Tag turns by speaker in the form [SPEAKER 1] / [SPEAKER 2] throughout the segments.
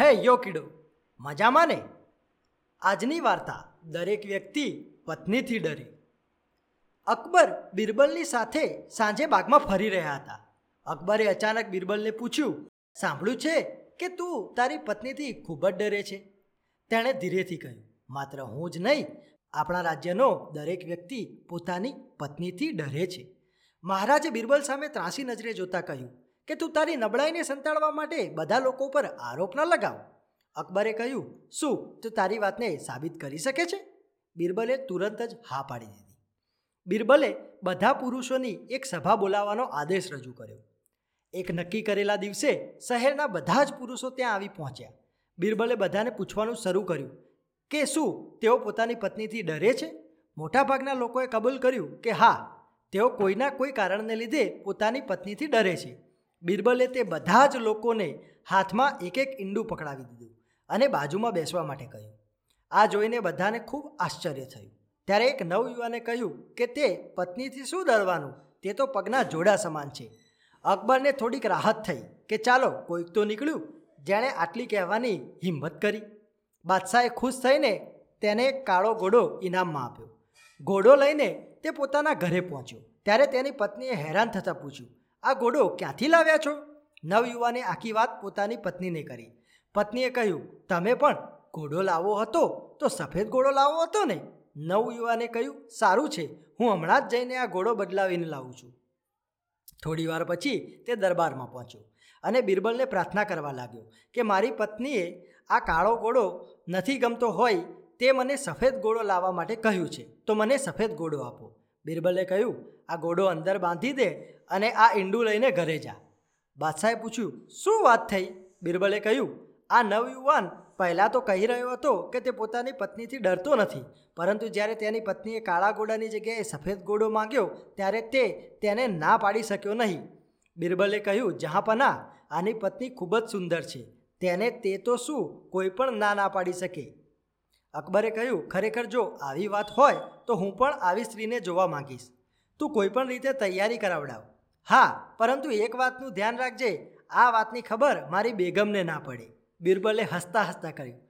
[SPEAKER 1] હે યો કીડો, મજામાં ને? આજની વાર્તા દરેક વ્યક્તિ પત્નીથી ડરે. અકબર બિરબલની સાથે સાંજે બાગમાં ફરી રહ્યા હતા. અકબરે અચાનક બિરબલને પૂછ્યું, સાંભળ્યું છે કે તું તારી પત્નીથી ખૂબ જ ડરે છે? તેણે ધીરેથી કહ્યું, માત્ર હું જ નહીં, આપણા રાજ્યનો દરેક વ્યક્તિ પોતાની પત્નીથી ડરે છે. મહારાજે બિરબલ સામે ત્રાસી નજરે જોતા કહ્યું કે તું તારી નબળાઈને સંતાડવા માટે બધા લોકો પર આરોપ ન લગાવ. અકબરે કહ્યું, શું તું તારી વાતને સાબિત કરી શકે છે? બિરબલે તુરંત જ હા પાડી દીધી. બિરબલે બધા પુરુષોની એક સભા બોલાવવાનો આદેશ રજૂ કર્યો. એક નક્કી કરેલા દિવસે શહેરના બધા જ પુરુષો ત્યાં આવી પહોંચ્યા. બિરબલે બધાને પૂછવાનું શરૂ કર્યું, કે શું તેઓ પોતાની પત્નીથી ડરે છે? મોટાભાગના લોકોએ કબૂલ કર્યું કે હા, તેઓ કોઈના કોઈ કારણને લીધે પોતાની પત્નીથી ડરે છે. બિરબલે તે બધા જ લોકોને હાથમાં એક એક ઈંડું પકડાવી દીધું અને બાજુમાં બેસવા માટે કહ્યું. આ જોઈને બધાને ખૂબ આશ્ચર્ય થયું. ત્યારે એક નવયુવાને કહ્યું કે, તે પત્નીથી શું ડરવાનું? તે તો પગના જોડા સમાન છે. અકબરને થોડીક રાહત થઈ કે, ચાલો, કોઈક તો નીકળ્યું. જેણે આટલી કહેવાની હિંમત કરી. બાદશાહે ખુશ થઈને તેને કાળો ઘોડો ઇનામમાં આપ્યો. ઘોડો લઈને તે પોતાના ઘરે પહોંચ્યો. ત્યારે તેની પત્નીએ હેરાન થતાં પૂછ્યું આ ઘોડો ક્યાંથી લાવ્યા છો? નવયુવાને આખી વાત પોતાની પત્નીને કરી. પત્નીએ કહ્યું, તમે પણ ઘોડો લાવવો હતો તો સફેદ ઘોડો લાવવો હતો ને? નવયુવાને કહ્યું, સારું છે, હું હમણાં જ જઈને આ ઘોડો બદલાવીને લાવું છું. થોડી વાર પછી તે દરબારમાં પહોંચ્યો અને બિરબલને પ્રાર્થના કરવા લાગ્યો કે, મારી પત્નીએ આ કાળો ઘોડો નથી ગમતો હોય તે મને સફેદ ઘોડો લાવવા માટે કહ્યું છે, તો મને સફેદ ઘોડો આપો. બિરબલે કહ્યું, આ ઘોડો અંદર બાંધી દે અને આ ઈંડું લઈને ઘરે જા. બાદશાહે પૂછ્યું, શું વાત થઈ? બિરબલે કહ્યું, આ નવયુવાન પહેલાં તો કહી રહ્યો હતો કે તે પોતાની પત્નીથી ડરતો નથી, પરંતુ જ્યારે તેની પત્નીએ કાળા ઘોડાની જગ્યાએ સફેદ ઘોડો માંગ્યો, ત્યારે તે તેને ના પાડી શક્યો નહીં. બિરબલે કહ્યું જહાંપના આની પત્ની ખૂબ જ સુંદર છે, તેને તે તો શું કોઈ પણ ના ના પાડી શકે. અકબરે કહ્યું, ખરેખર જો આવી વાત હોય તો હું પણ આવી સ્ત્રીને જોવા માંગીશ. તું કોઈ પણ રીતે તૈયારી કરાવડાવ. હા, પરંતુ એક વાતનું ધ્યાન રાખજે. આ વાતની ખબર મારી બેગમને ના પડે. બિરબલે હસતા હસતા કહ્યું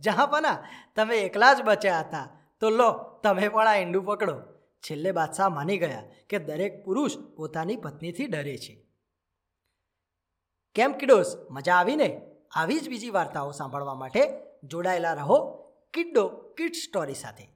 [SPEAKER 1] જહાંપના, તમે એકલા જ બચ્યા હતા. તો લો, તમે પણ આ ઈંડું પકડો. છેલ્લે બાદશાહ માની ગયા કે દરેક પુરુષ પોતાની પત્નીથી ડરે છે. કેમ કિડોસ, મજા આવીને? આવી જ બીજી વાર્તાઓ સાંભળવા માટે જોડાયેલા રહો કિડ્ડો કિડ સ્ટોરી સાથે.